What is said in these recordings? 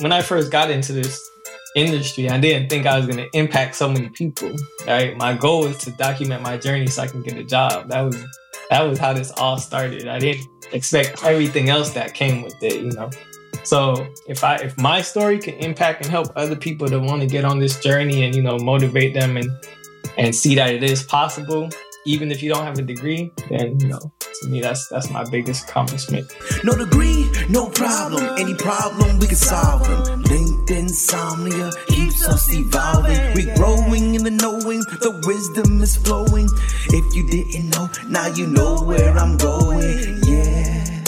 when I first got into this industry, I didn't think I was going to impact so many people. Right, my goal was to document my journey so I can get a job. That was that was how this all started. I didn't expect everything else that came with it, you know. So if I if my story can impact and help other people to want to get on this journey and you know motivate them and and see that it is possible, even if you don't have a degree, then you know to me that's that's my biggest accomplishment. No degree, no problem. Any problem we can solve them. Linked insomnia keeps us evolving. We growing in the knowing, the wisdom is flowing. If you didn't know, now you know where I'm going. Yeah.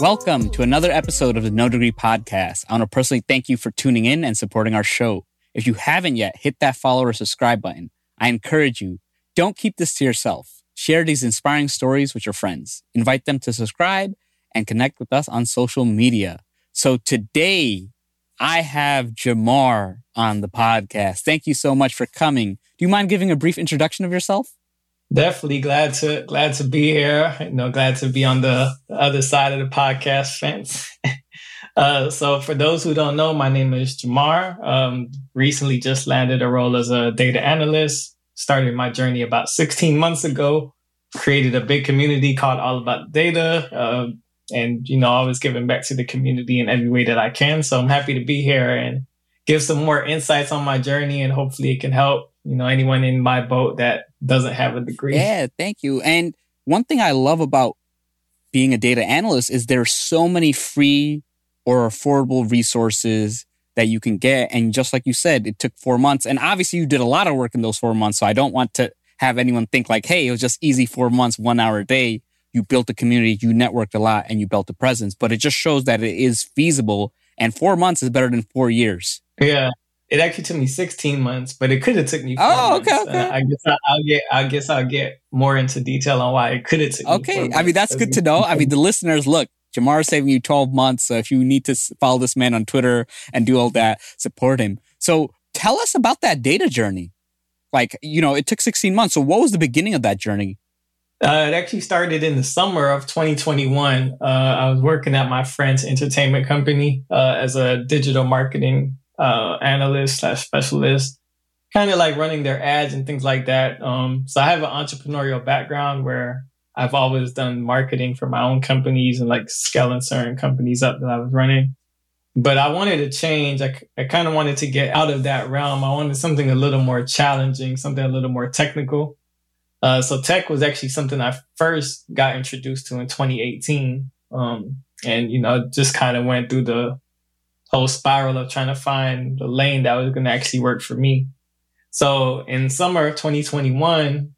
Welcome to another episode of the No Degree Podcast. I want to personally thank you for tuning in and supporting our show. If you haven't yet, hit that follow or subscribe button. I encourage you, don't keep this to yourself. Share these inspiring stories with your friends. Invite them to subscribe and connect with us on social media. So today, I have Jahmar on the podcast. Thank you so much for coming. Do you mind giving a brief introduction of yourself? Definitely glad to glad to be here. You know, glad to be on the, the other side of the podcast fence. uh, so, for those who don't know, my name is Jahmar. Um, recently, just landed a role as a data analyst. Started my journey about 16 months ago. Created a big community called All About Data, uh, and you know, always giving back to the community in every way that I can. So, I'm happy to be here and give some more insights on my journey, and hopefully, it can help you know anyone in my boat that doesn't have a degree. Yeah, thank you. And one thing I love about being a data analyst is there's so many free or affordable resources that you can get. And just like you said, it took four months. And obviously you did a lot of work in those four months. So I don't want to have anyone think like, hey, it was just easy four months, one hour a day. You built a community, you networked a lot, and you built a presence. But it just shows that it is feasible. And four months is better than four years. Yeah. It actually took me 16 months, but it could have took me. oh, okay, months. okay. Uh, I guess I, will get. I guess I'll get more into detail on why it could have taken. Okay, I mean that's good to know. I mean the listeners, look, Jahmar is saving you 12 months. So if you need to follow this man on Twitter and do all that, support him. So tell us about that data journey. Like you know, it took 16 months. So what was the beginning of that journey? Uh, it actually started in the summer of 2021. Uh, I was working at my friend's entertainment company uh, as a digital marketing uh, analyst slash specialist, kind of like running their ads and things like that. Um, so I have an entrepreneurial background where I've always done marketing for my own companies and like scaling certain companies up that I was running. But I wanted to change. I, I kind of wanted to get out of that realm. I wanted something a little more challenging, something a little more technical. Uh, so tech was actually something I first got introduced to in 2018. Um, and, you know, just kind of went through the whole spiral of trying to find the lane that was going to actually work for me. So in summer of 2021,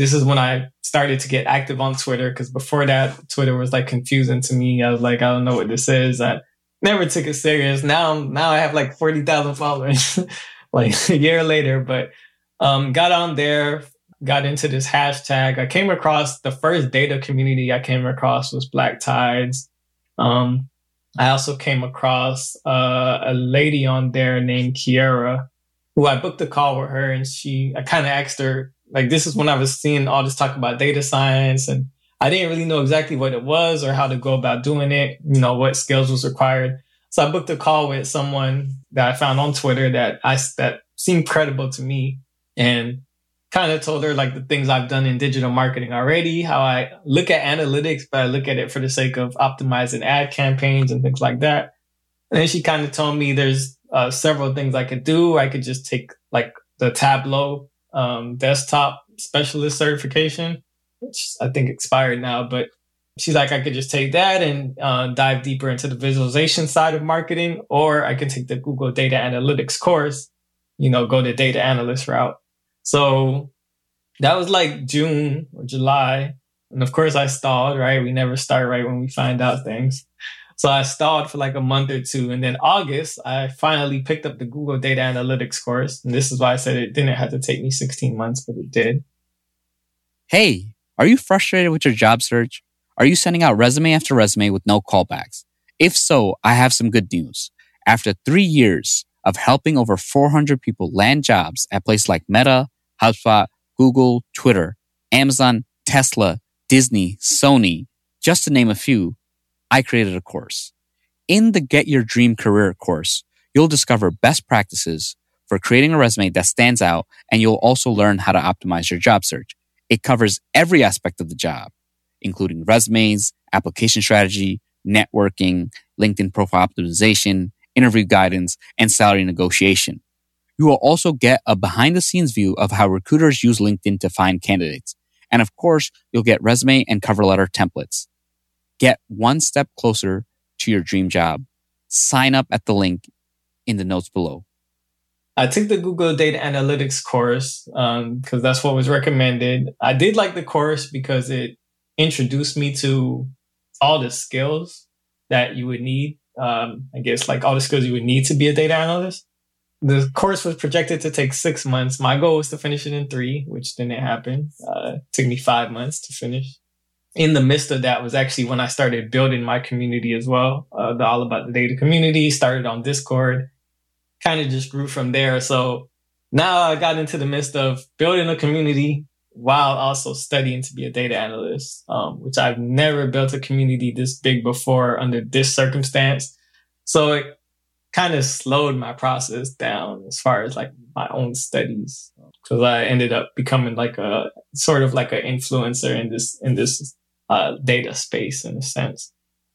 this is when I started to get active on Twitter because before that, Twitter was like confusing to me. I was like, I don't know what this is. I never took it serious. Now, now I have like 40,000 followers, like a year later, but, um, got on there, got into this hashtag. I came across the first data community I came across was Black Tides. Um, I also came across uh, a lady on there named Kiera, who I booked a call with her, and she I kind of asked her like this is when I was seeing all this talk about data science, and I didn't really know exactly what it was or how to go about doing it. You know what skills was required. So I booked a call with someone that I found on Twitter that I that seemed credible to me, and kind of told her like the things I've done in digital marketing already, how I look at analytics, but I look at it for the sake of optimizing ad campaigns and things like that. And then she kind of told me there's uh, several things I could do. I could just take like the Tableau um, desktop specialist certification, which I think expired now, but she's like, I could just take that and uh, dive deeper into the visualization side of marketing, or I can take the Google data analytics course, you know, go the data analyst route. So that was like June or July. And of course I stalled, right? We never start right when we find out things. So I stalled for like a month or two. And then August, I finally picked up the Google Data Analytics course. And this is why I said it didn't have to take me 16 months, but it did. Hey, are you frustrated with your job search? Are you sending out resume after resume with no callbacks? If so, I have some good news. After three years, of helping over 400 people land jobs at places like Meta, HubSpot, Google, Twitter, Amazon, Tesla, Disney, Sony, just to name a few, I created a course. In the Get Your Dream Career course, you'll discover best practices for creating a resume that stands out, and you'll also learn how to optimize your job search. It covers every aspect of the job, including resumes, application strategy, networking, LinkedIn profile optimization, interview guidance, and salary negotiation. You will also get a behind the scenes view of how recruiters use LinkedIn to find candidates. And of course, you'll get resume and cover letter templates. Get one step closer to your dream job. Sign up at the link in the notes below. I took the Google Data Analytics course because um, that's what was recommended. I did like the course because it introduced me to all the skills that you would need. Um, I guess like all the skills you would need to be a data analyst. The course was projected to take six months. My goal was to finish it in three, which didn't happen. Uh, took me five months to finish. In the midst of that was actually when I started building my community as well. Uh, the All About the Data community started on Discord, kind of just grew from there. So now I got into the midst of building a community, while also studying to be a data analyst, um, which I've never built a community this big before under this circumstance. So it kind of slowed my process down as far as like my own studies because I ended up becoming like a sort of like an influencer in this in this uh, data space in a sense.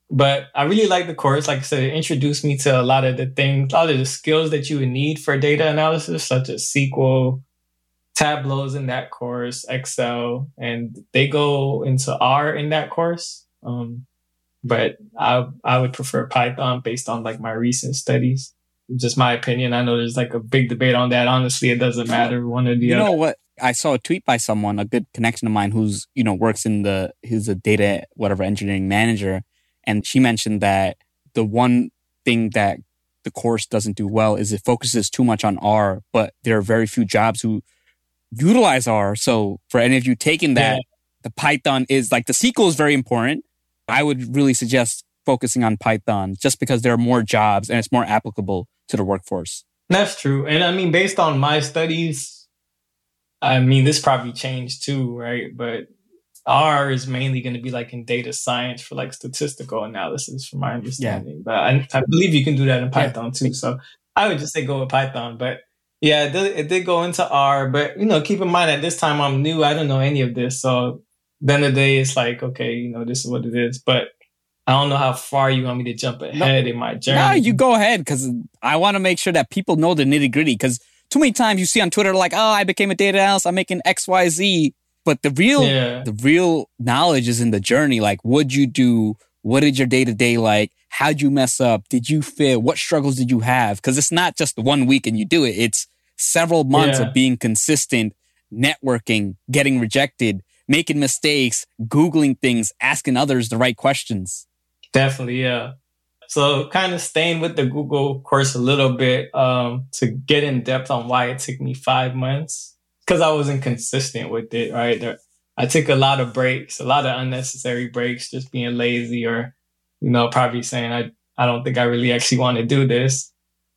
But I really like the course. Like I said, it introduced me to a lot of the things, a lot of the skills that you would need for data analysis, such as SQL, Tableau's in that course, Excel, and they go into R in that course. Um, but I I would prefer Python based on like my recent studies. Just my opinion. I know there's like a big debate on that. Honestly, it doesn't matter one or the you other. You know what? I saw a tweet by someone, a good connection of mine, who's you know works in the who's a data whatever engineering manager, and she mentioned that the one thing that the course doesn't do well is it focuses too much on R, but there are very few jobs who utilize R. So for any of you taking that, yeah. the Python is like the SQL is very important. I would really suggest focusing on Python just because there are more jobs and it's more applicable to the workforce. That's true. And I mean, based on my studies, I mean, this probably changed too, right? But R is mainly going to be like in data science for like statistical analysis, from my understanding. Yeah. But I, I, believe you can do that in Python yeah. too. So I would just say go with Python. But yeah, it did, it did go into R, but you know, keep in mind at this time I'm new. I don't know any of this. So then the day it's like, okay, you know, this is what it is. But I don't know how far you want me to jump ahead no, in my journey. No, you go ahead because I want to make sure that people know the nitty gritty. Because too many times you see on Twitter like, oh, I became a data analyst, I'm making X, Y, Z. But the real, yeah. the real knowledge is in the journey. Like, what'd you do? What did your day to day like? How'd you mess up? Did you fail? What struggles did you have? Because it's not just one week and you do it. It's several months yeah. of being consistent, networking, getting rejected, making mistakes, Googling things, asking others the right questions. Definitely, yeah. So kind of staying with the Google course a little bit um, to get in depth on why it took me five months because I wasn't consistent with it, right? There, I took a lot of breaks, a lot of unnecessary breaks, just being lazy or, you know, probably saying I, I don't think I really actually want to do this.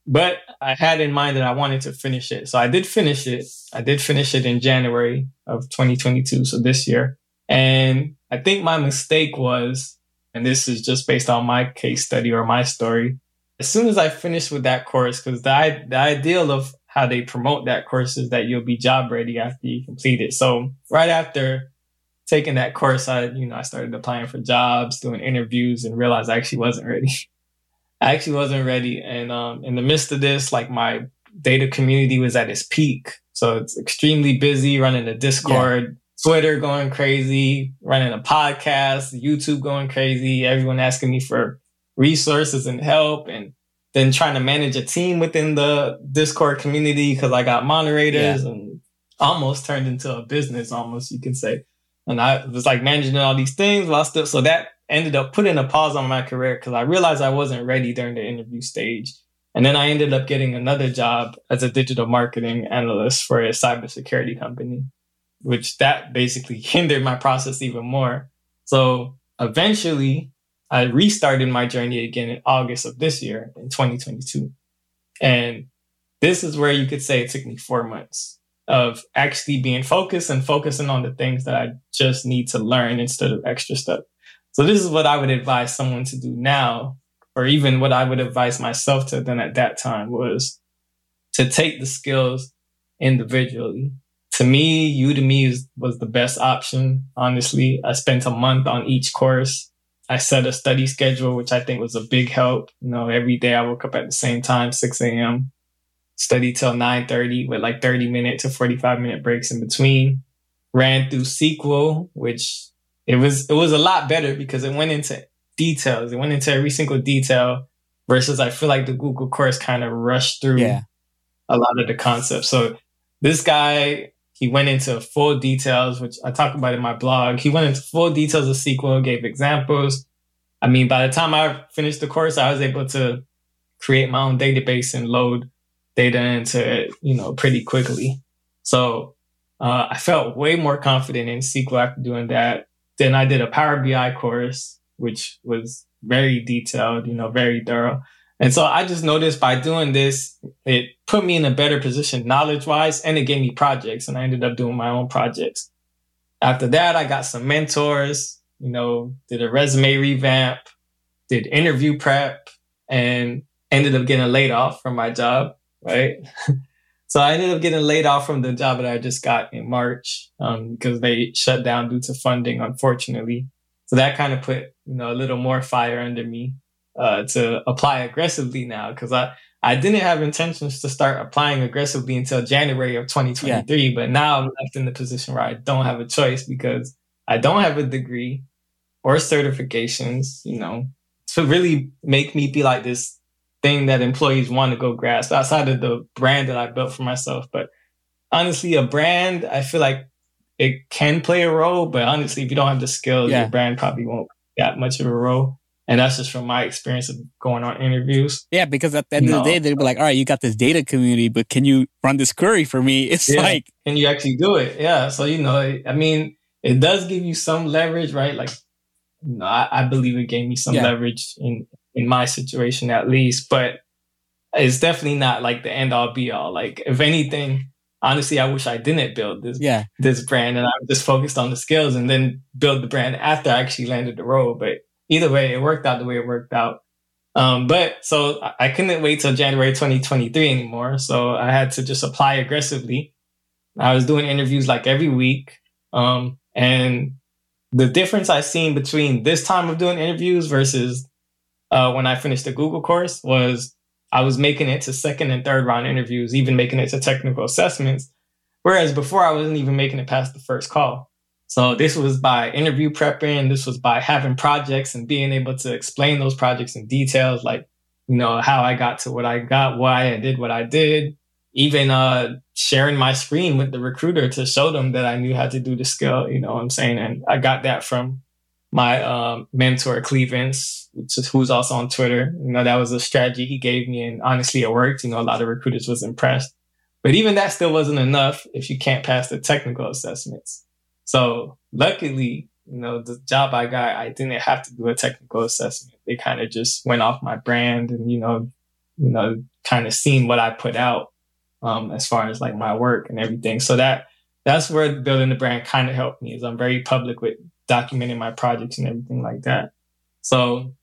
But I had in mind that I wanted to finish it. So I did finish it. I did finish it in January of 2022. So this year. And I think my mistake was, and this is just based on my case study or my story. As soon as I finished with that course, because the, the ideal of how they promote that course is that you'll be job ready after you complete it. So right after taking that course, I, you know, I started applying for jobs, doing interviews and realized I actually wasn't ready. I actually wasn't ready. And um, in the midst of this, like my data community was at its peak. So it's extremely busy running a Discord. Twitter going crazy, running a podcast, YouTube going crazy, everyone asking me for resources and help and then trying to manage a team within the Discord community because I got moderators yeah. and almost turned into a business, almost you can say. And I was like managing all these things while still, so that ended up putting a pause on my career because I realized I wasn't ready during the interview stage. And then I ended up getting another job as a digital marketing analyst for a cybersecurity company, which that basically hindered my process even more. So eventually I restarted my journey again in August of this year in 2022. And this is where you could say it took me four months of actually being focused and focusing on the things that I just need to learn instead of extra stuff. So this is what I would advise someone to do now or even what I would advise myself to then at that time was to take the skills individually. To me, Udemy is, was the best option. Honestly, I spent a month on each course. I set a study schedule, which I think was a big help. You know, every day I woke up at the same time, 6 a.m., study till 9.30 with like 30 minute to 45 minute breaks in between. Ran through SQL, which it was, it was a lot better because it went into details. It went into every single detail versus I feel like the Google course kind of rushed through Yeah. a lot of the concepts. So this guy, he went into full details, which I talk about in my blog. He went into full details of SQL, gave examples. I mean, by the time I finished the course, I was able to create my own database and load data into it, you know, pretty quickly. So uh, I felt way more confident in SQL after doing that. Then I did a Power BI course, which was very detailed, you know, very thorough. And so I just noticed by doing this, it put me in a better position knowledge wise and it gave me projects and I ended up doing my own projects. After that, I got some mentors, you know, did a resume revamp, did interview prep and ended up getting laid off from my job. Right. so I ended up getting laid off from the job that I just got in March, um, because they shut down due to funding, unfortunately. So that kind of put, you know, a little more fire under me uh, to apply aggressively now because I, I didn't have intentions to start applying aggressively until January of 2023. But now I'm left in the position where I don't have a choice because I don't have a degree or certifications, you know, to really make me be like this thing that employees want to go grasp outside of the brand that I built for myself. But honestly, a brand, I feel like it can play a role, but honestly, if you don't have the skills, Yeah. your brand probably won't that much of a role. And that's just from my experience of going on interviews. Yeah, because at the end of the day, they'd be like, all right, you got this data community, but can you run this query for me? It's Yeah. like, and you actually do it. Yeah. So, you know, I mean, it does give you some leverage, right? Like, you know, I, I believe it gave me some Yeah. leverage in, in my situation at least, but it's definitely not like the end all be all. Like, if anything, honestly, I wish I didn't build this, yeah, this brand and I was just focused on the skills and then build the brand after I actually landed the role. But either way, it worked out the way it worked out. Um, but so I- couldn't wait till January 2023 anymore. So I had to just apply aggressively. I was doing interviews like every week. Um, and the difference I've seen between this time of doing interviews versus uh, when I finished the Google course was I was making it to second and third round interviews, even making it to technical assessments. Whereas before I wasn't even making it past the first call. So this was by interview prepping. This was by having projects and being able to explain those projects in details, like, you know, how I got to what I got, why I did what I did, even, uh, sharing my screen with the recruiter to show them that I knew how to do the skill, you know what I'm saying? And I got that from my, um, mentor, Clevens, who's also on Twitter. You know, that was a strategy he gave me. And honestly, it worked. You know, a lot of recruiters was impressed, but even that still wasn't enough if you can't pass the technical assessments. So luckily, you know, the job I got, I didn't have to do a technical assessment. They kind of just went off my brand and, you know, you know, kind of seen what I put out, um, as far as like my work and everything. So that, that's where building the brand kind of helped me is I'm very public with documenting my projects and everything like that. So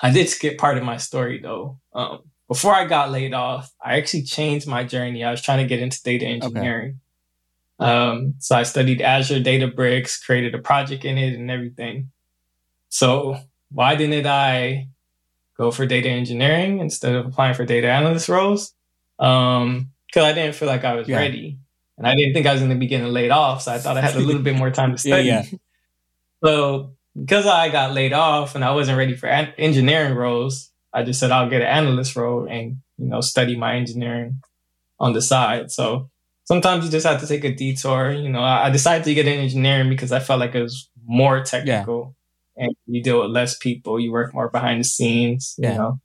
I did skip part of my story though. Um, before I got laid off, I actually changed my journey. I was trying to get into data engineering. Um, so I studied Azure Databricks, created a project in it and everything. So why didn't I go for data engineering instead of applying for data analyst roles? Um, cause I didn't feel like I was Yeah. ready and I didn't think I was going to be getting laid off. So I thought I had a little bit more time to Yeah, study. yeah. So because I got laid off and I wasn't ready for an- engineering roles, I just said I'll get an analyst role and, you know, study my engineering on the side. So sometimes you just have to take a detour. You know, I I decided to get in engineering because I felt like it was more technical and you deal with less people. You work more behind the scenes, you know,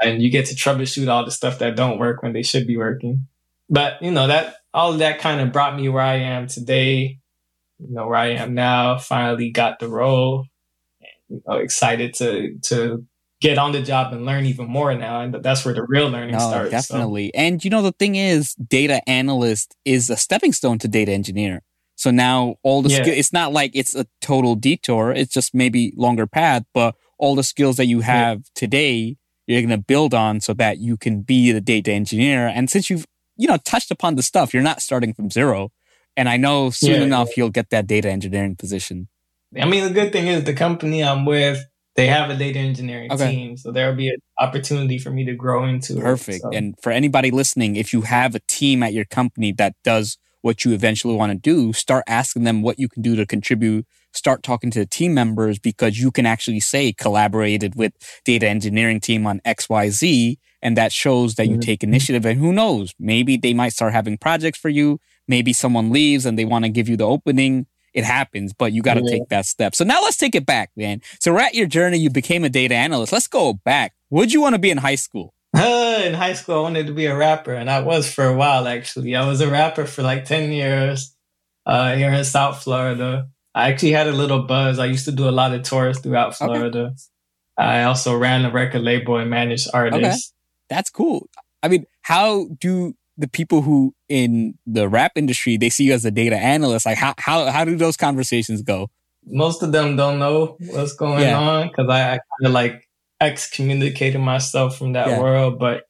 and you get to troubleshoot all the stuff that don't work when they should be working. But, you know, that all of that kind of brought me where I am today, you know, where I am now, finally got the role, you know, excited to, to get on the job and learn even more now. And that's where the real learning no, starts. So- definitely. And you know, the thing is, data analyst is a stepping stone to data engineer. So now all the Yeah. skill, it's not like it's a total detour. It's just maybe longer path, but all the skills that you have today, you're going to build on so that you can be the data engineer. And since you've, you know, touched upon the stuff, you're not starting from zero. And I know soon Yeah. enough you'll get that data engineering position. I mean, the good thing is the company I'm with, they have a data engineering Okay. team, so there'll be an opportunity for me to grow into it. Perfect. So, And for anybody listening, if you have a team at your company that does what you eventually want to do, start asking them what you can do to contribute. Start talking to the team members because you can actually say collaborated with data engineering team on XYZ. And that shows that you Mhm. take initiative. And who knows, maybe they might start having projects for you. Maybe someone leaves and they want to give you the opening. It happens, but you got to Yeah. take that step. So now let's take it back, man. So we're at your journey. You became a data analyst. Let's go back. What'd you want to be in high school? in high school, I wanted to be a rapper, and I was for a while actually. I was a rapper for like 10 years uh, here in South Florida. I actually had a little buzz. I used to do a lot of tours throughout Okay. Florida. I also ran a record label and managed artists. that's cool. I mean, how do the people who in the rap industry they see you as a data analyst? Like, how how how do those conversations go? Most of them don't know what's going Yeah. on because I, I kind of like excommunicated myself from that Yeah. world. But,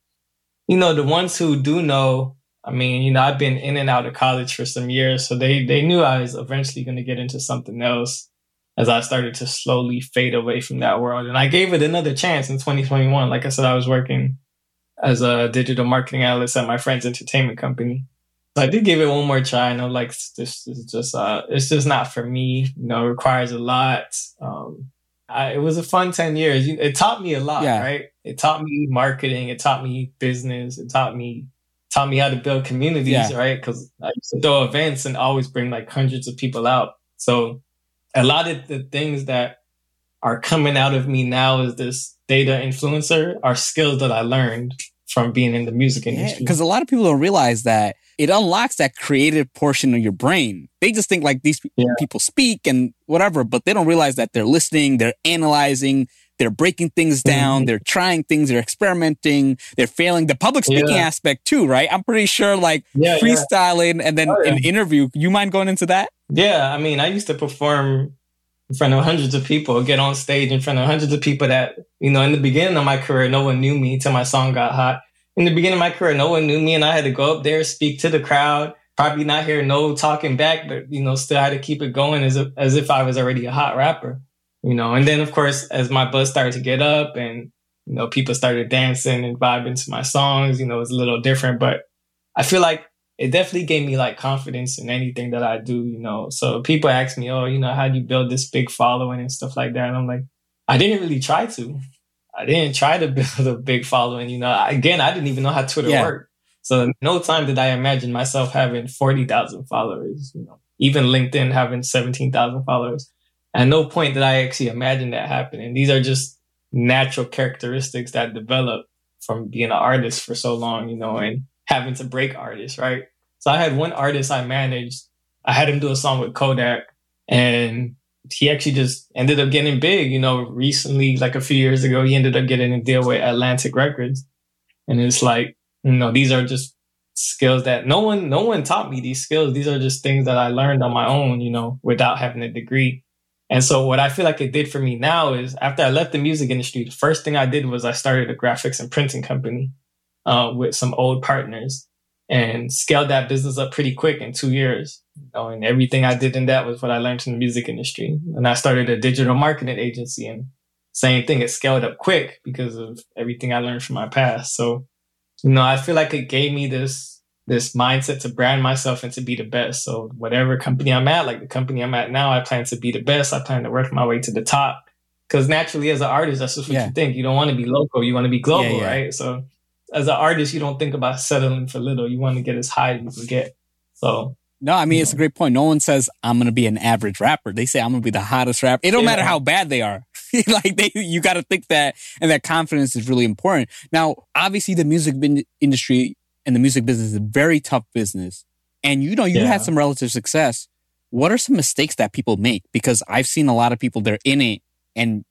you know, the ones who do know, I mean, you know, I've been in and out of college for some years, so they they knew I was eventually going to get into something else as I started to slowly fade away from that world. And I gave it another chance in 2021. Like I said, I was working as a digital marketing analyst at my friend's entertainment company. So I did give it one more try. I know like this is just uh it's just not for me. You know, it requires a lot. Um I, it was a fun 10 years. You- It taught me a lot, Yeah. right? It taught me marketing, it taught me business, it taught me taught me how to build communities, Yeah. right? Because I used to throw events and always bring like hundreds of people out. So a lot of the things that are coming out of me now as this data influencer are skills that I learned from being in the music industry. Because a lot of people don't realize that it unlocks that creative portion of your brain. They just think like these Yeah. people speak and whatever, but they don't realize that they're listening, they're analyzing, they're breaking things down, Mhm. they're trying things, they're experimenting, they're failing. The public speaking Yeah. aspect too, right? I'm pretty sure like yeah, yeah. freestyling and then Oh, yeah. an interview. You mind going into that? Yeah, I mean, I used to perform in front of hundreds of people, get on stage in front of hundreds of people that, you know, in the beginning of my career, no one knew me until my song got hot. In the beginning of my career, no one knew me and I had to go up there, speak to the crowd, probably not hear no talking back, but, you know, still had to keep it going as if, as if I was already a hot rapper, you know. And then, of course, as my buzz started to get up and, you know, people started dancing and vibing to my songs, you know, it was a little different, but I feel like it definitely gave me like confidence in anything that I do, you know. So people ask me, oh, you know, how do you build this big following and stuff like that? And I'm like, I didn't really try to. I didn't try to build a big following, you know. Again, I didn't even know how Twitter Yeah. worked. So no time did I imagine myself having 40,000 followers, you know, even LinkedIn having 17,000 followers. At no point did I actually imagine that happening. These are just natural characteristics that develop from being an artist for so long, you know, and having to break artists, right? So I had one artist I managed. I had him do a song with Kodak and he actually just ended up getting big, you know, recently, like a few years ago, he ended up getting a deal with Atlantic Records. And it's like, you know, these are just skills that no one, no one taught me these skills. These are just things that I learned on my own, you know, without having a degree. And so what I feel like it did for me now is after I left the music industry, the first thing I did was I started a graphics and printing company uh, with some old partners and scaled that business up pretty quick in two years. You know, and everything I did in that was what I learned from the music industry. And I started a digital marketing agency and same thing, it scaled up quick because of everything I learned from my past. So, you know, I feel like it gave me this this mindset to brand myself and to be the best. So whatever company I'm at, like the company I'm at now, I plan to be the best. I plan to work my way to the top. Cause naturally as an artist, that's just what Yeah. you think. You don't want to be local. You want to be global, Yeah, yeah. right? So as an artist, you don't think about settling for little. You want to get as high as you can get. So No, I mean it's a great point. No one says I'm gonna be an average rapper. They say I'm gonna be the hottest rapper. It don't Yeah. matter how bad they are. like they, you got to think that, and that confidence is really important. Now, obviously, the music bin- industry and the music business is a very tough business, and you know you Yeah. had some relative success. What are some mistakes that people make? Because I've seen a lot of people they're in it, and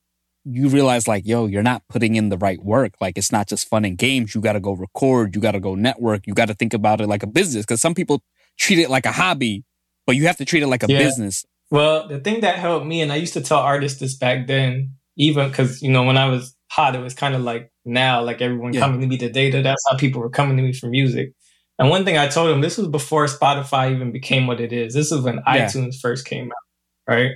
you realize like, yo, you're not putting in the right work. Like it's not just fun and games. You got to go record. You got to go network. You got to think about it like a business. Because some people treat it like a hobby, but you have to treat it like a Yeah. business. Well, the thing that helped me, and I used to tell artists this back then, even because you know when I was hot, it was kind of like now, like everyone Yeah. coming to me to data. That's how people were coming to me for music. And one thing I told them, this was before Spotify even became what it is. This is when Yeah. iTunes first came out, right?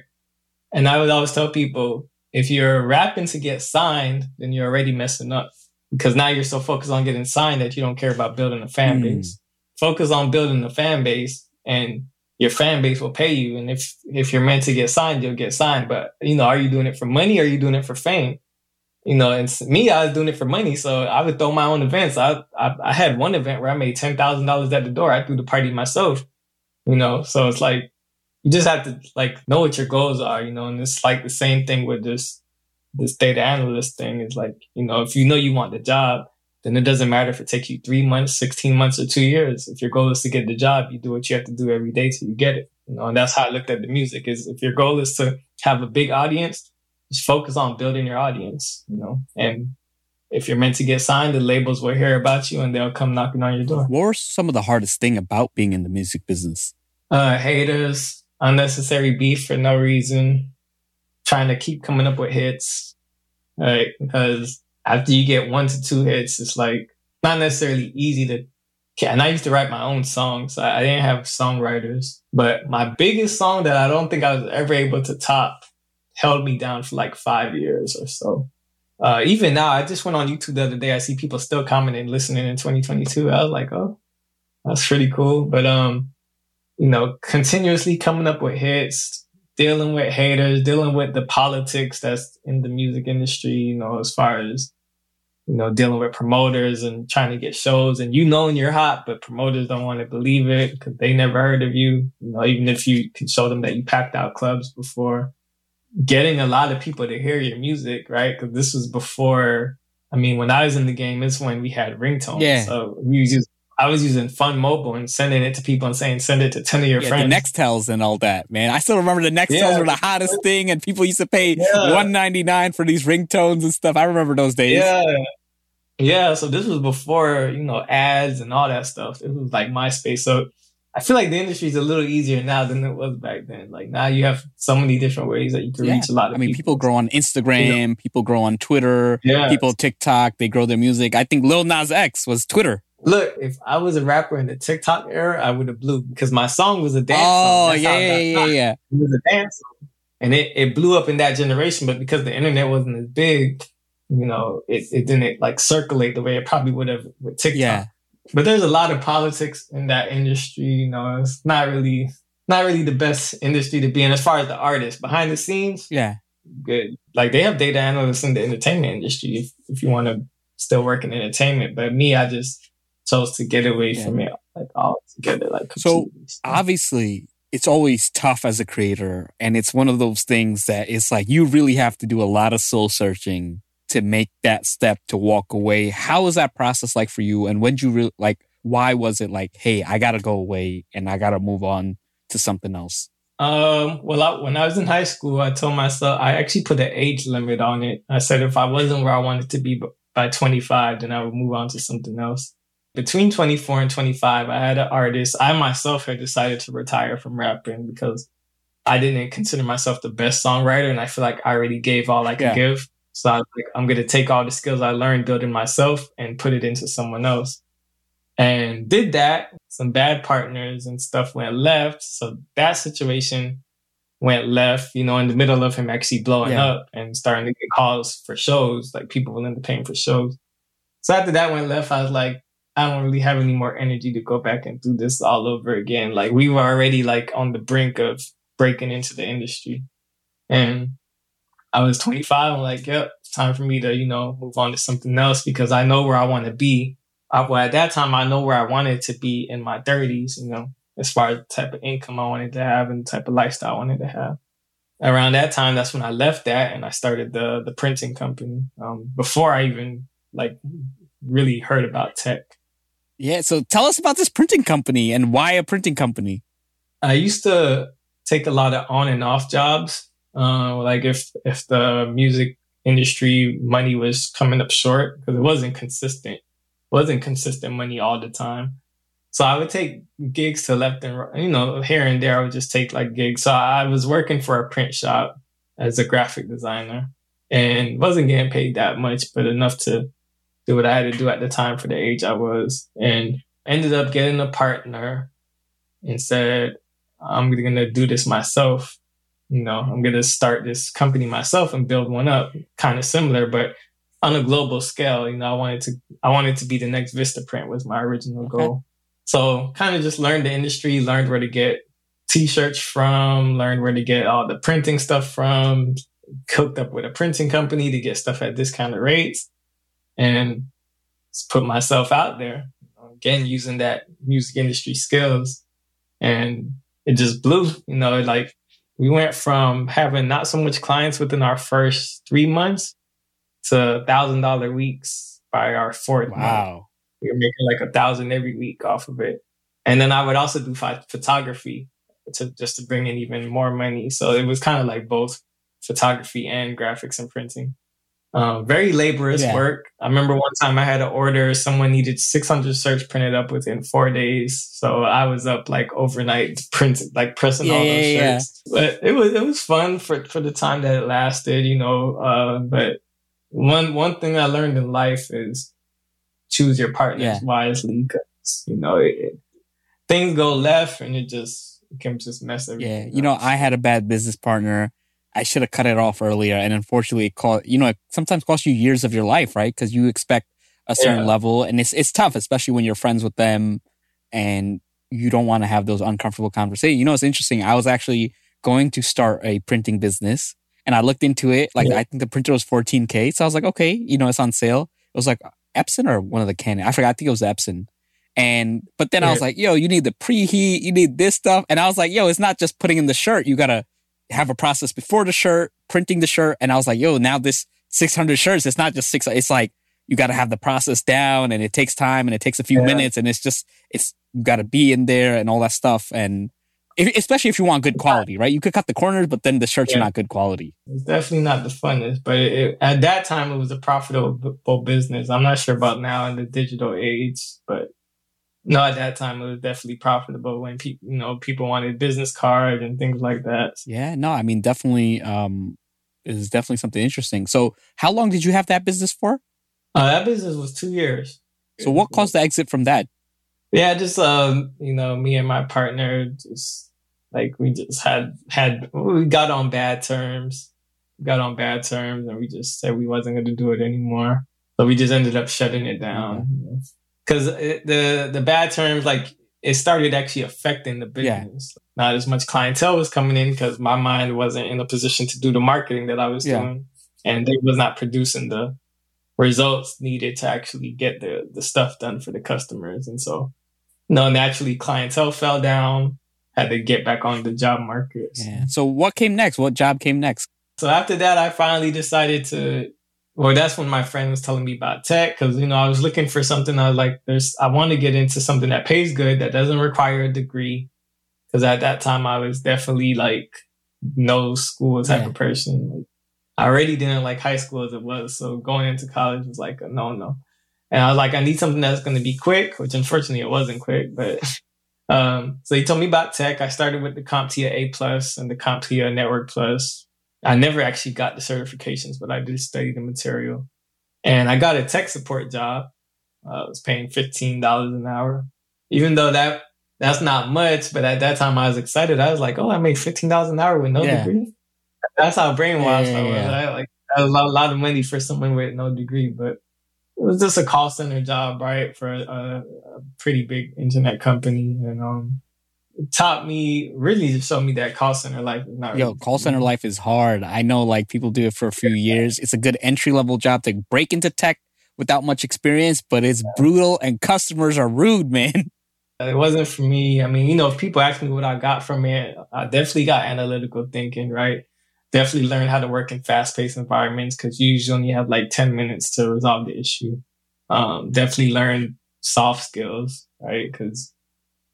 And I would always tell people, if you're rapping to get signed, then you're already messing up because now you're so focused on getting signed that you don't care about building a fan Hmm. base. Focus on building a fan base, and your fan base will pay you. And if if you're meant to get signed, you'll get signed. But you know, are you doing it for money? Or are you doing it for fame? You know, and me, I was doing it for money, so I would throw my own events. I I, I had one event where I made ten thousand dollars at the door. I threw the party myself. You know, so it's like you just have to like know what your goals are. You know, and it's like the same thing with this this data analyst thing. Is like you know, if you know you want the job, then it doesn't matter if it takes you three months, 16 months, or two years. If your goal is to get the job, you do what you have to do every day till you get it. You know, and that's how I looked at the music is if your goal is to have a big audience, just focus on building your audience, you know, and if you're meant to get signed, the labels will hear about you and they'll come knocking on your door. What were some of the hardest thing about being in the music business? Uh, haters, unnecessary beef for no reason, trying to keep coming up with hits, right? Because after you get one to two hits, it's like not necessarily easy to. And I used to write my own songs. I, didn't have songwriters, but my biggest song that I don't think I was ever able to top held me down for like five years or so. Uh, even now, I just went on YouTube the other day. I see people still commenting, listening in 2022. I was like, oh, that's pretty cool. But um, you know, continuously coming up with hits, dealing with haters, dealing with the politics that's in the music industry, you know, as far as, you know, dealing with promoters and trying to get shows and you knowing you're hot, but promoters don't want to believe it because they never heard of you, you know, even if you can show them that you packed out clubs before. Getting a lot of people to hear your music, right? Because this was before, I mean, when I was in the game, it's when we had ringtones. Yeah. So we was using I was using Fun Mobile and sending it to people and saying, send it to 10 of your Yeah, friends. the Nextels and all that, man. I still remember the Nextels Yeah. were the hottest thing, and people used to pay Yeah. one ninety nine for these ringtones and stuff. I remember those days. yeah. Yeah. So this was before, you know, ads and all that stuff. It was like MySpace. So I feel like the industry is a little easier now than it was back then. Like now you have so many different ways that you can Yeah. reach a lot of I mean, people people. grow on Instagram, people grow on Twitter, Yeah. people TikTok. They grow their music. I think Lil Nas X was Twitter. Look, if I was a rapper in the TikTok era, I would have blew because my song was a dance oh song. Yeah, yeah, yeah, yeah. it was a dance song. And it, it blew up in that generation, but because the internet wasn't as big, you know, it, it didn't like circulate the way it probably would have with TikTok. Yeah. But there's a lot of politics in that industry, you know, it's not really not really the best industry to be in as far as the artist. Behind the scenes, Yeah. good. Like they have data analysts in the entertainment industry if, if you want to still work in entertainment. But me, I just chose to get away Yeah. from it like all together. Like So, obviously it's always tough as a creator and it's one of those things that it's like you really have to do a lot of soul searching to make that step to walk away how was that process like for you and when did you really like why was it like hey i gotta go away and i gotta move on to something else Um, well, I, when I was in high school, I told myself I actually put an age limit on it. I said if I wasn't where I wanted to be by 25, then I would move on to something else. Between 24 and 25, I had an artist. I myself had decided to retire from rapping because I didn't consider myself the best songwriter, and I feel like I already gave all I could Yeah. give. So I was like, I'm going to take all the skills I learned building myself and put it into someone else and did that. Some bad partners and stuff went left. So that situation went left, you know, in the middle of him actually blowing Yeah. up and starting to get calls for shows, like people willing to pay him for shows. So after that went left, I was like, I don't really have any more energy to go back and do this all over again. Like we were already like on the brink of breaking into the industry. And I was 25. I'm like, yep, it's time for me to, you know, move on to something else because I know where I want to be. I, well, at that time, I know where I wanted to be in my 30s, you know, as far as the type of income I wanted to have and the type of lifestyle I wanted to have. Around that time, that's when I left that and I started the the printing company. Um, before I even like really heard about tech. Yeah so tell us about this printing company and why a printing company I used to take a lot of on and off jobs. Uh, like if if the music industry money was coming up short because it wasn't consistent, wasn't consistent money all the time. So I would take gigs to left and right, you know, here and there. I would just take like gigs. So I was working for a print shop as a graphic designer, and wasn't getting paid that much, but enough to do what I had to do at the time for the age I was. And ended up getting a partner and said, I'm going to do this myself. You know, I'm going to start this company myself and build one up, kind of similar, but on a global scale. You know, I wanted to, I wanted to be the next Vistaprint was my original okay. goal. So kind of just learned the industry, learned where to get t-shirts from, learned where to get all the printing stuff from, cooked up with a printing company to get stuff at discounted rates and put myself out there again using that music industry skills and it just blew you know like we went from having not so much clients within our first three months to thousand dollar weeks by our fourth wow month. we were making like a thousand every week off of it and then i would also do photography to just to bring in even more money so it was kind of like both photography and graphics and printing. Um, very laborious yeah. work. I remember one time I had to order, someone needed 600 shirts printed up within four days. So I was up like overnight printing, like pressing yeah, all those yeah, shirts. But it was, it was fun for, for the time that it lasted, you know. Uh, but one, one thing I learned in life is choose your partners wisely because, you know, it, it, things go left and it just can just mess everything. Yeah. You know, I had a bad business partner I should have cut it off earlier. And unfortunately, it cost, you know, it sometimes costs you years of your life, right? Because you expect a certain yeah. level and it's, it's tough, especially when you're friends with them and you don't want to have those uncomfortable conversations. You know, it's interesting. I was actually going to start a printing business and I looked into it. Like, yeah. I think the printer was 14K. So I was like, okay, you know, it's on sale. It was like Epson or one of the Canon. I forgot. I think it was Epson. And, but then yeah. I was like, yo, you need the preheat, you need this stuff. And I was like, yo, it's not just putting in the shirt. You got to, have a process before the shirt, printing the shirt. And I was like, yo, now this 600 shirts, it's not just six, it's like, you got to have the process down and it takes time and it takes a few yeah. minutes and it's just, it's, you got to be in there and all that stuff. And if, especially if you want good quality, right? You could cut the corners, but then the shirts yeah. are not good quality. It's definitely not the funnest, but it, it, at that time it was a profitable business. I'm not sure about now in the digital age, but no, at that time it was definitely profitable when people, you know, people wanted business cards and things like that. Yeah, no, I mean, definitely, um, is definitely something interesting. So, how long did you have that business for? Uh, that business was two years. So, what caused the exit from that? Yeah, just um, you know, me and my partner just like we just had had we got on bad terms, got on bad terms, and we just said we wasn't going to do it anymore. So we just ended up shutting it down. Mm-hmm because uh, the the bad terms like it started actually affecting the business. Yeah. Not as much clientele was coming in because my mind wasn't in a position to do the marketing that I was yeah. doing, and they was not producing the results needed to actually get the the stuff done for the customers. And so, no, naturally, clientele fell down. Had to get back on the job market. Yeah. So, what came next? What job came next? So after that, I finally decided to well, that's when my friend was telling me about tech because you know I was looking for something. I was like, "There's, I want to get into something that pays good, that doesn't require a degree." Because at that time, I was definitely like no school type yeah. of person. I already didn't like high school as it was, so going into college was like a no no. And I was like, I need something that's going to be quick, which unfortunately it wasn't quick. But um, so he told me about tech. I started with the CompTIA A plus and the CompTIA Network Plus I never actually got the certifications, but I did study the material. And I got a tech support job. Uh, I was paying $15 an hour, even though that that's not much. But at that time, I was excited. I was like, oh, I made $15 an hour with no yeah. degree. That's how brainwashed yeah, yeah, I was. I, like, that was a lot, a lot, of money for someone with no degree, but it was just a call center job, right? For a, a pretty big internet company. And, um, taught me really showed me that call center life is not yo really call center life is hard. I know like people do it for a few years. It's a good entry level job to break into tech without much experience but it's brutal and customers are rude man. It wasn't for me. I mean you know if people ask me what i got from it i definitely got analytical thinking right? Definitely learned how to work in fast-paced environments because you usually only have like 10 minutes to resolve the issue. Um, definitely learn soft skills right? Because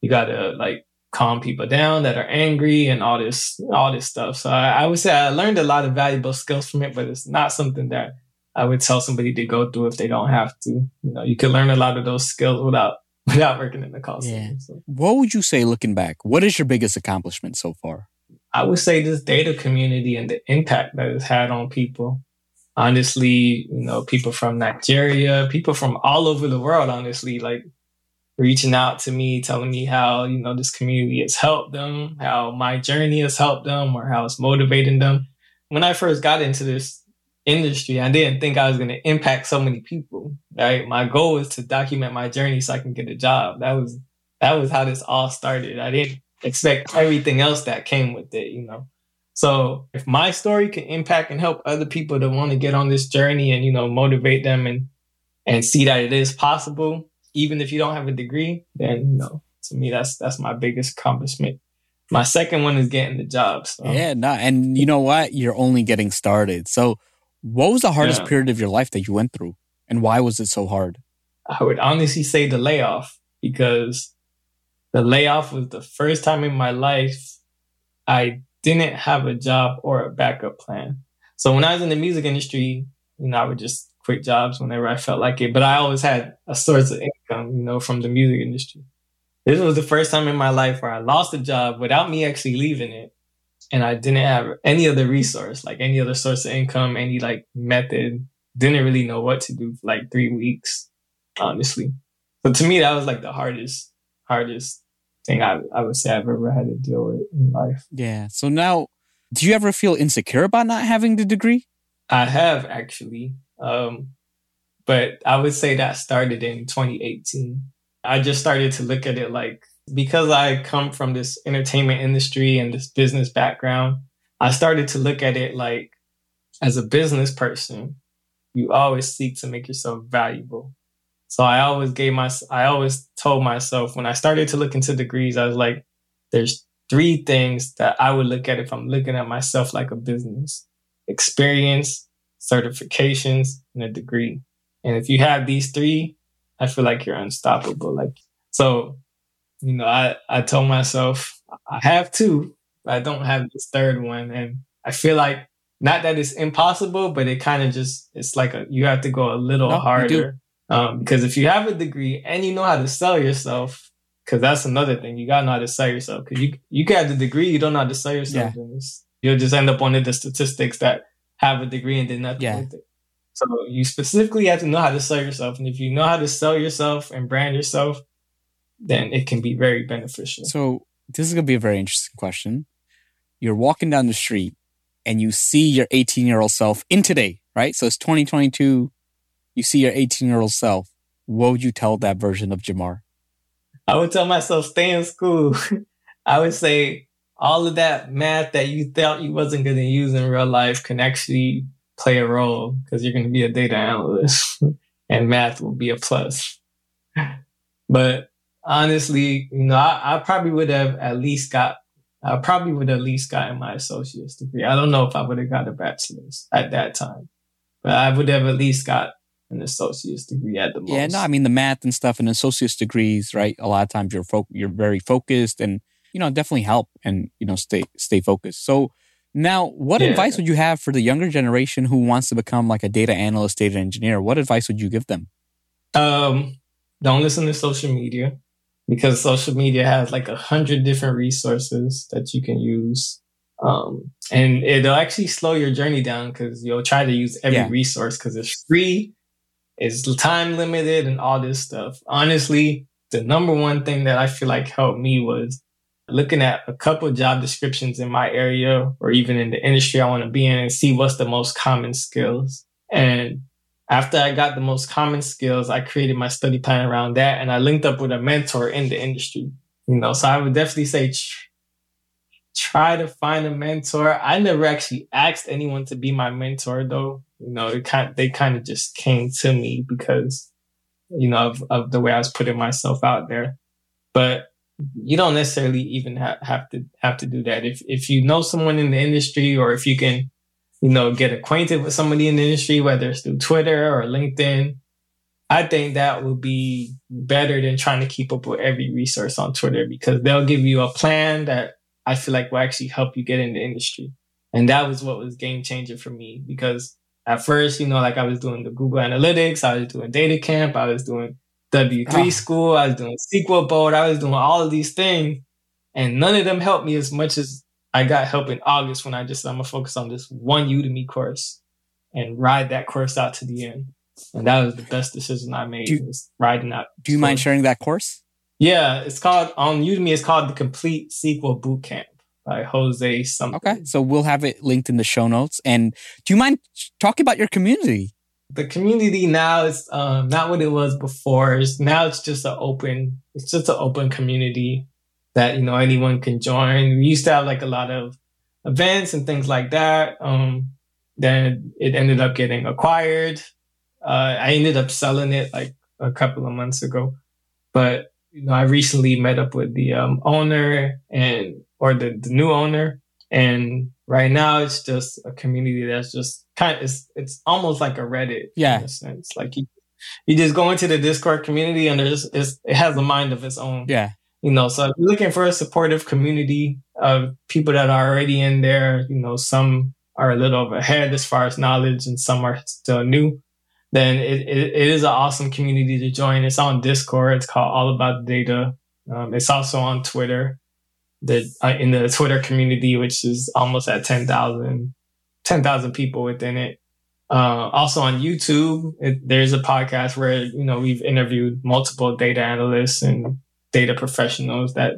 you gotta like calm people down that are angry and all this all this stuff. So I, I, would say I learned a lot of valuable skills from it, but it's not something that I would tell somebody to go through if they don't have to. You know, you can learn a lot of those skills without without working in the call center. Yeah. So. What would you say looking back? What is your biggest accomplishment so far? I would say this data community and the impact that it's had on people. honestly, you know, people from Nigeria, people from all over the world, honestly, like reaching out to me, telling me how, you know, this community has helped them, how my journey has helped them, or how it's motivating them. When I first got into this industry, I didn't think I was going to impact so many people. Right. My goal was to document my journey so I can get a job. That was, that was how this all started. I didn't expect everything else that came with it, you know. So if my story can impact and help other people to want to get on this journey and, you know, motivate them and, and see that it is possible, even if you don't have a degree, then, you know, to me, that's, that's my biggest accomplishment. My second one is getting the job. So. Yeah. No, and you know what? You're only getting started. So what was the hardest yeah. period of your life that you went through and why was it so hard? I would honestly say the layoff because the layoff was the first time in my life I didn't have a job or a backup plan. So when I was in the music industry, you know, I would just quit jobs whenever I felt like it, but I always had a source of income, you know, from the music industry. This was the first time in my life where I lost a job without me actually leaving it. And I didn't have any other resource, like any other source of income, any like method. Didn't really know what to do for like three weeks, honestly. So to me, that was like the hardest, hardest thing I, I would say I've ever had to deal with in life. Yeah. So now, do you ever feel insecure about not having the degree? I have actually. Um, but I would say that started in 2018. I just started to look at it like because I come from this entertainment industry and this business background, I started to look at it like as a business person, you always seek to make yourself valuable. So I always gave my, I always told myself when I started to look into degrees, I was like, there's three things that I would look at if I'm looking at myself like a business experience, certifications, and a degree. And if you have these three, I feel like you're unstoppable. Like, so, you know, I, I told myself I have two, but I don't have this third one. And I feel like not that it's impossible, but it kind of just, it's like a, you have to go a little no, harder um, because if you have a degree and you know how to sell yourself, because that's another thing, you gotta know how to sell yourself. Because you you can have the degree, you don't know how to sell yourself. Yeah. You'll just end up on the statistics that have a degree and did nothing yeah. with it. So you specifically have to know how to sell yourself, and if you know how to sell yourself and brand yourself, then it can be very beneficial. So this is gonna be a very interesting question. You're walking down the street and you see your 18 year old self in today, right? So it's 2022 you see your 18 year old self, what would you tell that version of Jahmar? I would tell myself, stay in school. I would say all of that math that you thought you wasn't going to use in real life can actually play a role because you're going to be a data analyst and math will be a plus. But honestly, you know, I, I probably would have at least got, I probably would have at least gotten my associate's degree. I don't know if I would have got a bachelor's at that time, but I would have at least got an associate's degree at the most. Yeah, no, I mean the math and stuff and associate's degrees, right? A lot of times you're fo- you're very focused and you know definitely help and you know stay stay focused. So now, what yeah. advice would you have for the younger generation who wants to become like a data analyst, data engineer? What advice would you give them? Um, don't listen to social media because social media has like a hundred different resources that you can use. Um, and it'll actually slow your journey down because you'll try to use every yeah. resource because it's free it's time limited and all this stuff. Honestly, the number one thing that I feel like helped me was looking at a couple job descriptions in my area or even in the industry I want to be in and see what's the most common skills. And after I got the most common skills, I created my study plan around that and I linked up with a mentor in the industry. You know, so I would definitely say try to find a mentor. I never actually asked anyone to be my mentor though. You know, it kind they kind of just came to me because, you know, of, of the way I was putting myself out there. But you don't necessarily even ha- have to have to do that. If if you know someone in the industry, or if you can, you know, get acquainted with somebody in the industry, whether it's through Twitter or LinkedIn, I think that would be better than trying to keep up with every resource on Twitter because they'll give you a plan that I feel like will actually help you get in the industry. And that was what was game changer for me because at first, you know, like I was doing the Google Analytics, I was doing Data Camp, I was doing W3 oh. Ah. school, I was doing SQLBolt, I was doing all of these things. And none of them helped me as much as I got help in August when I just, I'm gonna focus on this one Udemy course. and ride that course out to the end. And that was the best decision I made. Do- was riding out. Do you mind sharing that course? Yeah, it's called on Udemy. It's called the Complete SQL Bootcamp by Jose something. Okay. So we'll have it linked in the show notes. And do you mind talking about your community? The community now is um, not what it was before. It's, now it's just an open. It's just an open community that you know anyone can join. We used to have like a lot of events and things like that. Um, then it ended up getting acquired. Uh, I ended up selling it like a couple of months ago, but you know, I recently met up with the um, owner and or the, the new owner, and right now it's just a community that's just kind of it's it's almost like a Reddit Yeah. in a sense. Like you you just go into the Discord community and there's it's, it has a mind of its own Yeah. you know so if you're looking for a supportive community of people that are already in there you know some are a little ahead as far as knowledge and some are still new then it, it, it is an awesome community to join it's on discord it's called all about data um, it's also on twitter the uh, in the twitter community which is almost at 10,000 10,000 people within it uh, also on YouTube, it, there's a podcast where you know we've interviewed multiple data analysts and data professionals that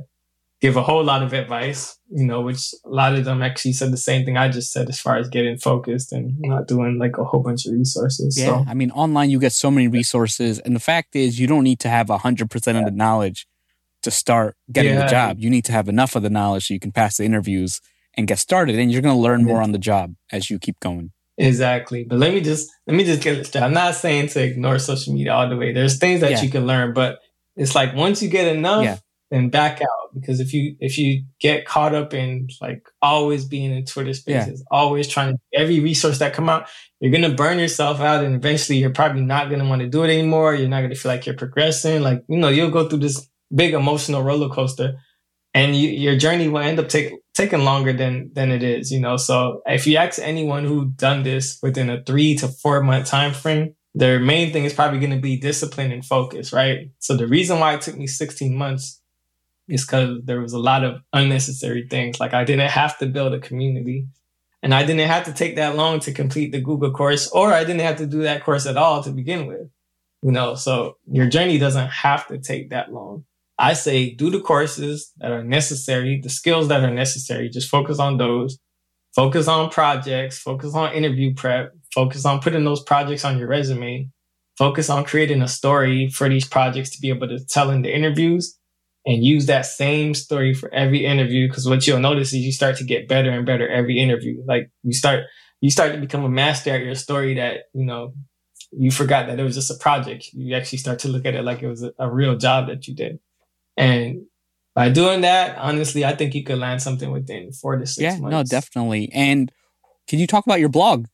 give a whole lot of advice. You know, which a lot of them actually said the same thing I just said as far as getting focused and not doing like a whole bunch of resources. Yeah. So I mean, online, you get so many resources. And the fact is, you don't need to have 100% of the knowledge to start getting the job. You need to have enough of the knowledge so you can pass the interviews and get started. And you're going to learn more on the job as you keep going. Exactly. But let me just let me just get it straight. I'm not saying to ignore social media all the way. There's things that Yeah. you can learn, but it's like once you get enough, Yeah. then back out. Because if you if you get caught up in like always being in Twitter Yeah. spaces, always trying to every resource that come out, you're gonna burn yourself out and eventually you're probably not gonna want to do it anymore. You're not gonna feel like you're progressing. Like, you know, you'll go through this big emotional roller coaster. And you, your journey will end up take, taking longer than than it is you know? So if you ask anyone who done this within a three to four month time frame their main thing is probably going to be discipline and focus right? So the reason why it took me 16 months is because there was a lot of unnecessary things. Like i didn't have to build a community and i didn't have to take that long to complete the google course or i didn't have to do that course at all to begin with you know? So your journey doesn't have to take that long I say do the courses that are necessary, the skills that are necessary. Just focus on those. Focus on projects, focus on interview prep, focus on putting those projects on your resume, focus on creating a story for these projects to be able to tell in the interviews and use that same story for every interview. Cause what you'll notice is you start to get better and better every interview. Like you start, you start to become a master at your story that, you know, you forgot that it was just a project. You actually start to look at it like it was a, a real job that you did. And by doing that, honestly, I think you could land something within four to six yeah, months. no, definitely. And can you talk about your blog?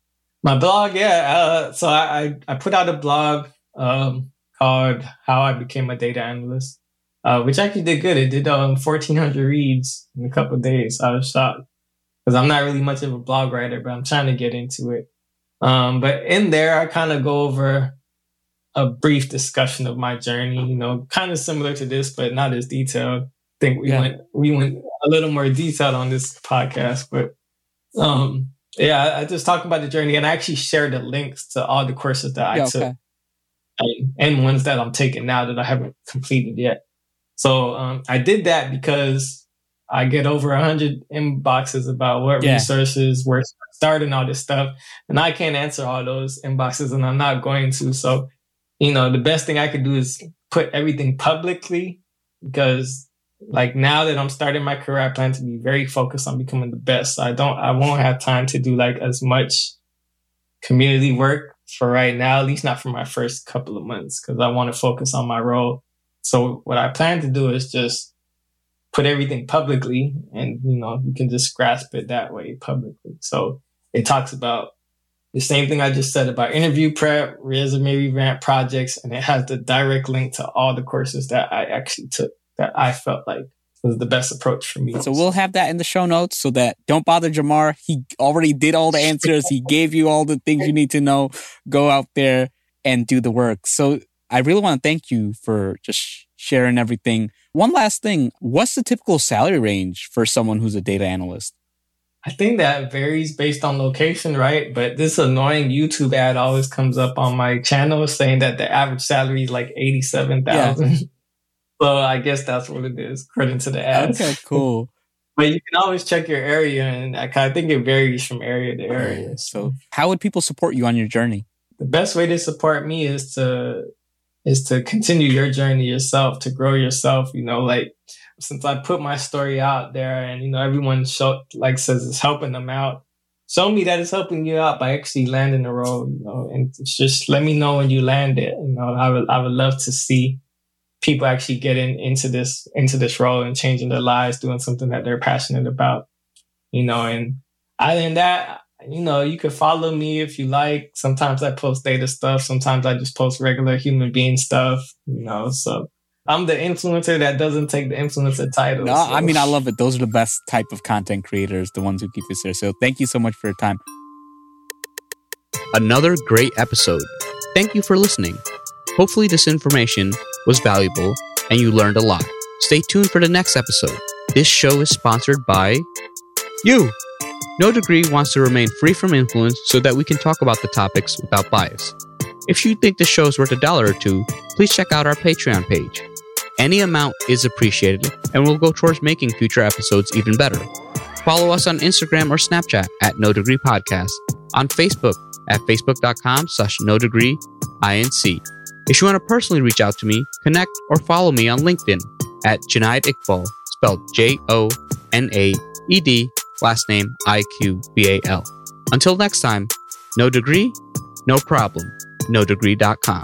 My blog, yeah. Uh, so I, I, I put out a blog um, called How I Became a Data Analyst, uh, which actually did good. It did um, 1,400 reads in a couple of days. I was shocked because I'm not really much of a blog writer, but I'm trying to get into it. Um, but in there, I kind of go over a brief discussion of my journey, you know, kind of similar to this, but not as detailed. I think we Yeah. went we went a little more detailed on this podcast, but um yeah, I, just talked about the journey and I actually shared the links to all the courses that I Yeah, took okay. and, and ones that I'm taking now that I haven't completed yet. So um, I did that because I get over a hundred inboxes about what Yeah. resources, where to start, and all this stuff, and I can't answer all those inboxes, and I'm not going to. So, you know, the best thing I could do is put everything publicly because, like, now that I'm starting my career, I plan to be very focused on becoming the best. So I don't, I won't have time to do like as much community work for right now, at least not for my first couple of months, because I want to focus on my role. So what I plan to do is just put everything publicly and, you know, you can just grasp it that way publicly. So it talks about the same thing I just said about interview prep, resume revamp projects, and it has the direct link to all the courses that I actually took that I felt like was the best approach for me. So we'll have that in the show notes so that don't bother Jahmar. He already did all the answers. he gave you all the things you need to know. Go out there and do the work. So I really want to thank you for just sharing everything. One last thing. What's the typical salary range for someone who's a data analyst? I think that varies based on location, right? But this annoying YouTube ad always comes up on my channel saying that the average salary is like eighty-seven thousand. Yeah. so I guess that's what it is, according to the ad. Okay, cool. but you can always check your area, and I think it varies from area to area. So, how would people support you on your journey? The best way to support me is to is to continue your journey yourself, to grow yourself. You know, like since I put my story out there and, you know, everyone show, like says it's helping them out. Show me that it's helping you out by actually landing the role, you know, and just let me know when you land it. You know, I would, I would love to see people actually getting into this, into this role and changing their lives, doing something that they're passionate about, you know, and other than that, you know, you can follow me if you like. Sometimes I post data stuff. Sometimes I just post regular human being stuff, you know, so I'm the influencer that doesn't take the influencer title. No, so. I mean, I love it. Those are the best type of content creators, the ones who keep it serious. So thank you so much for your time. Another great episode. Thank you for listening. Hopefully, this information was valuable and you learned a lot. Stay tuned for the next episode. This show is sponsored by you. No Degree wants to remain free from influence so that we can talk about the topics without bias. If you think the show is worth a dollar or two, please check out our Patreon page. Any amount is appreciated and will go towards making future episodes even better. Follow us on Instagram or Snapchat at No Degree Podcast, on Facebook at facebook.com slash no degree inc. If you want to personally reach out to me, connect or follow me on LinkedIn at Jonaed Iqbal, spelled J O N A E D, last name I Q B A L. Until next time, no degree, no problem, nodegree.com.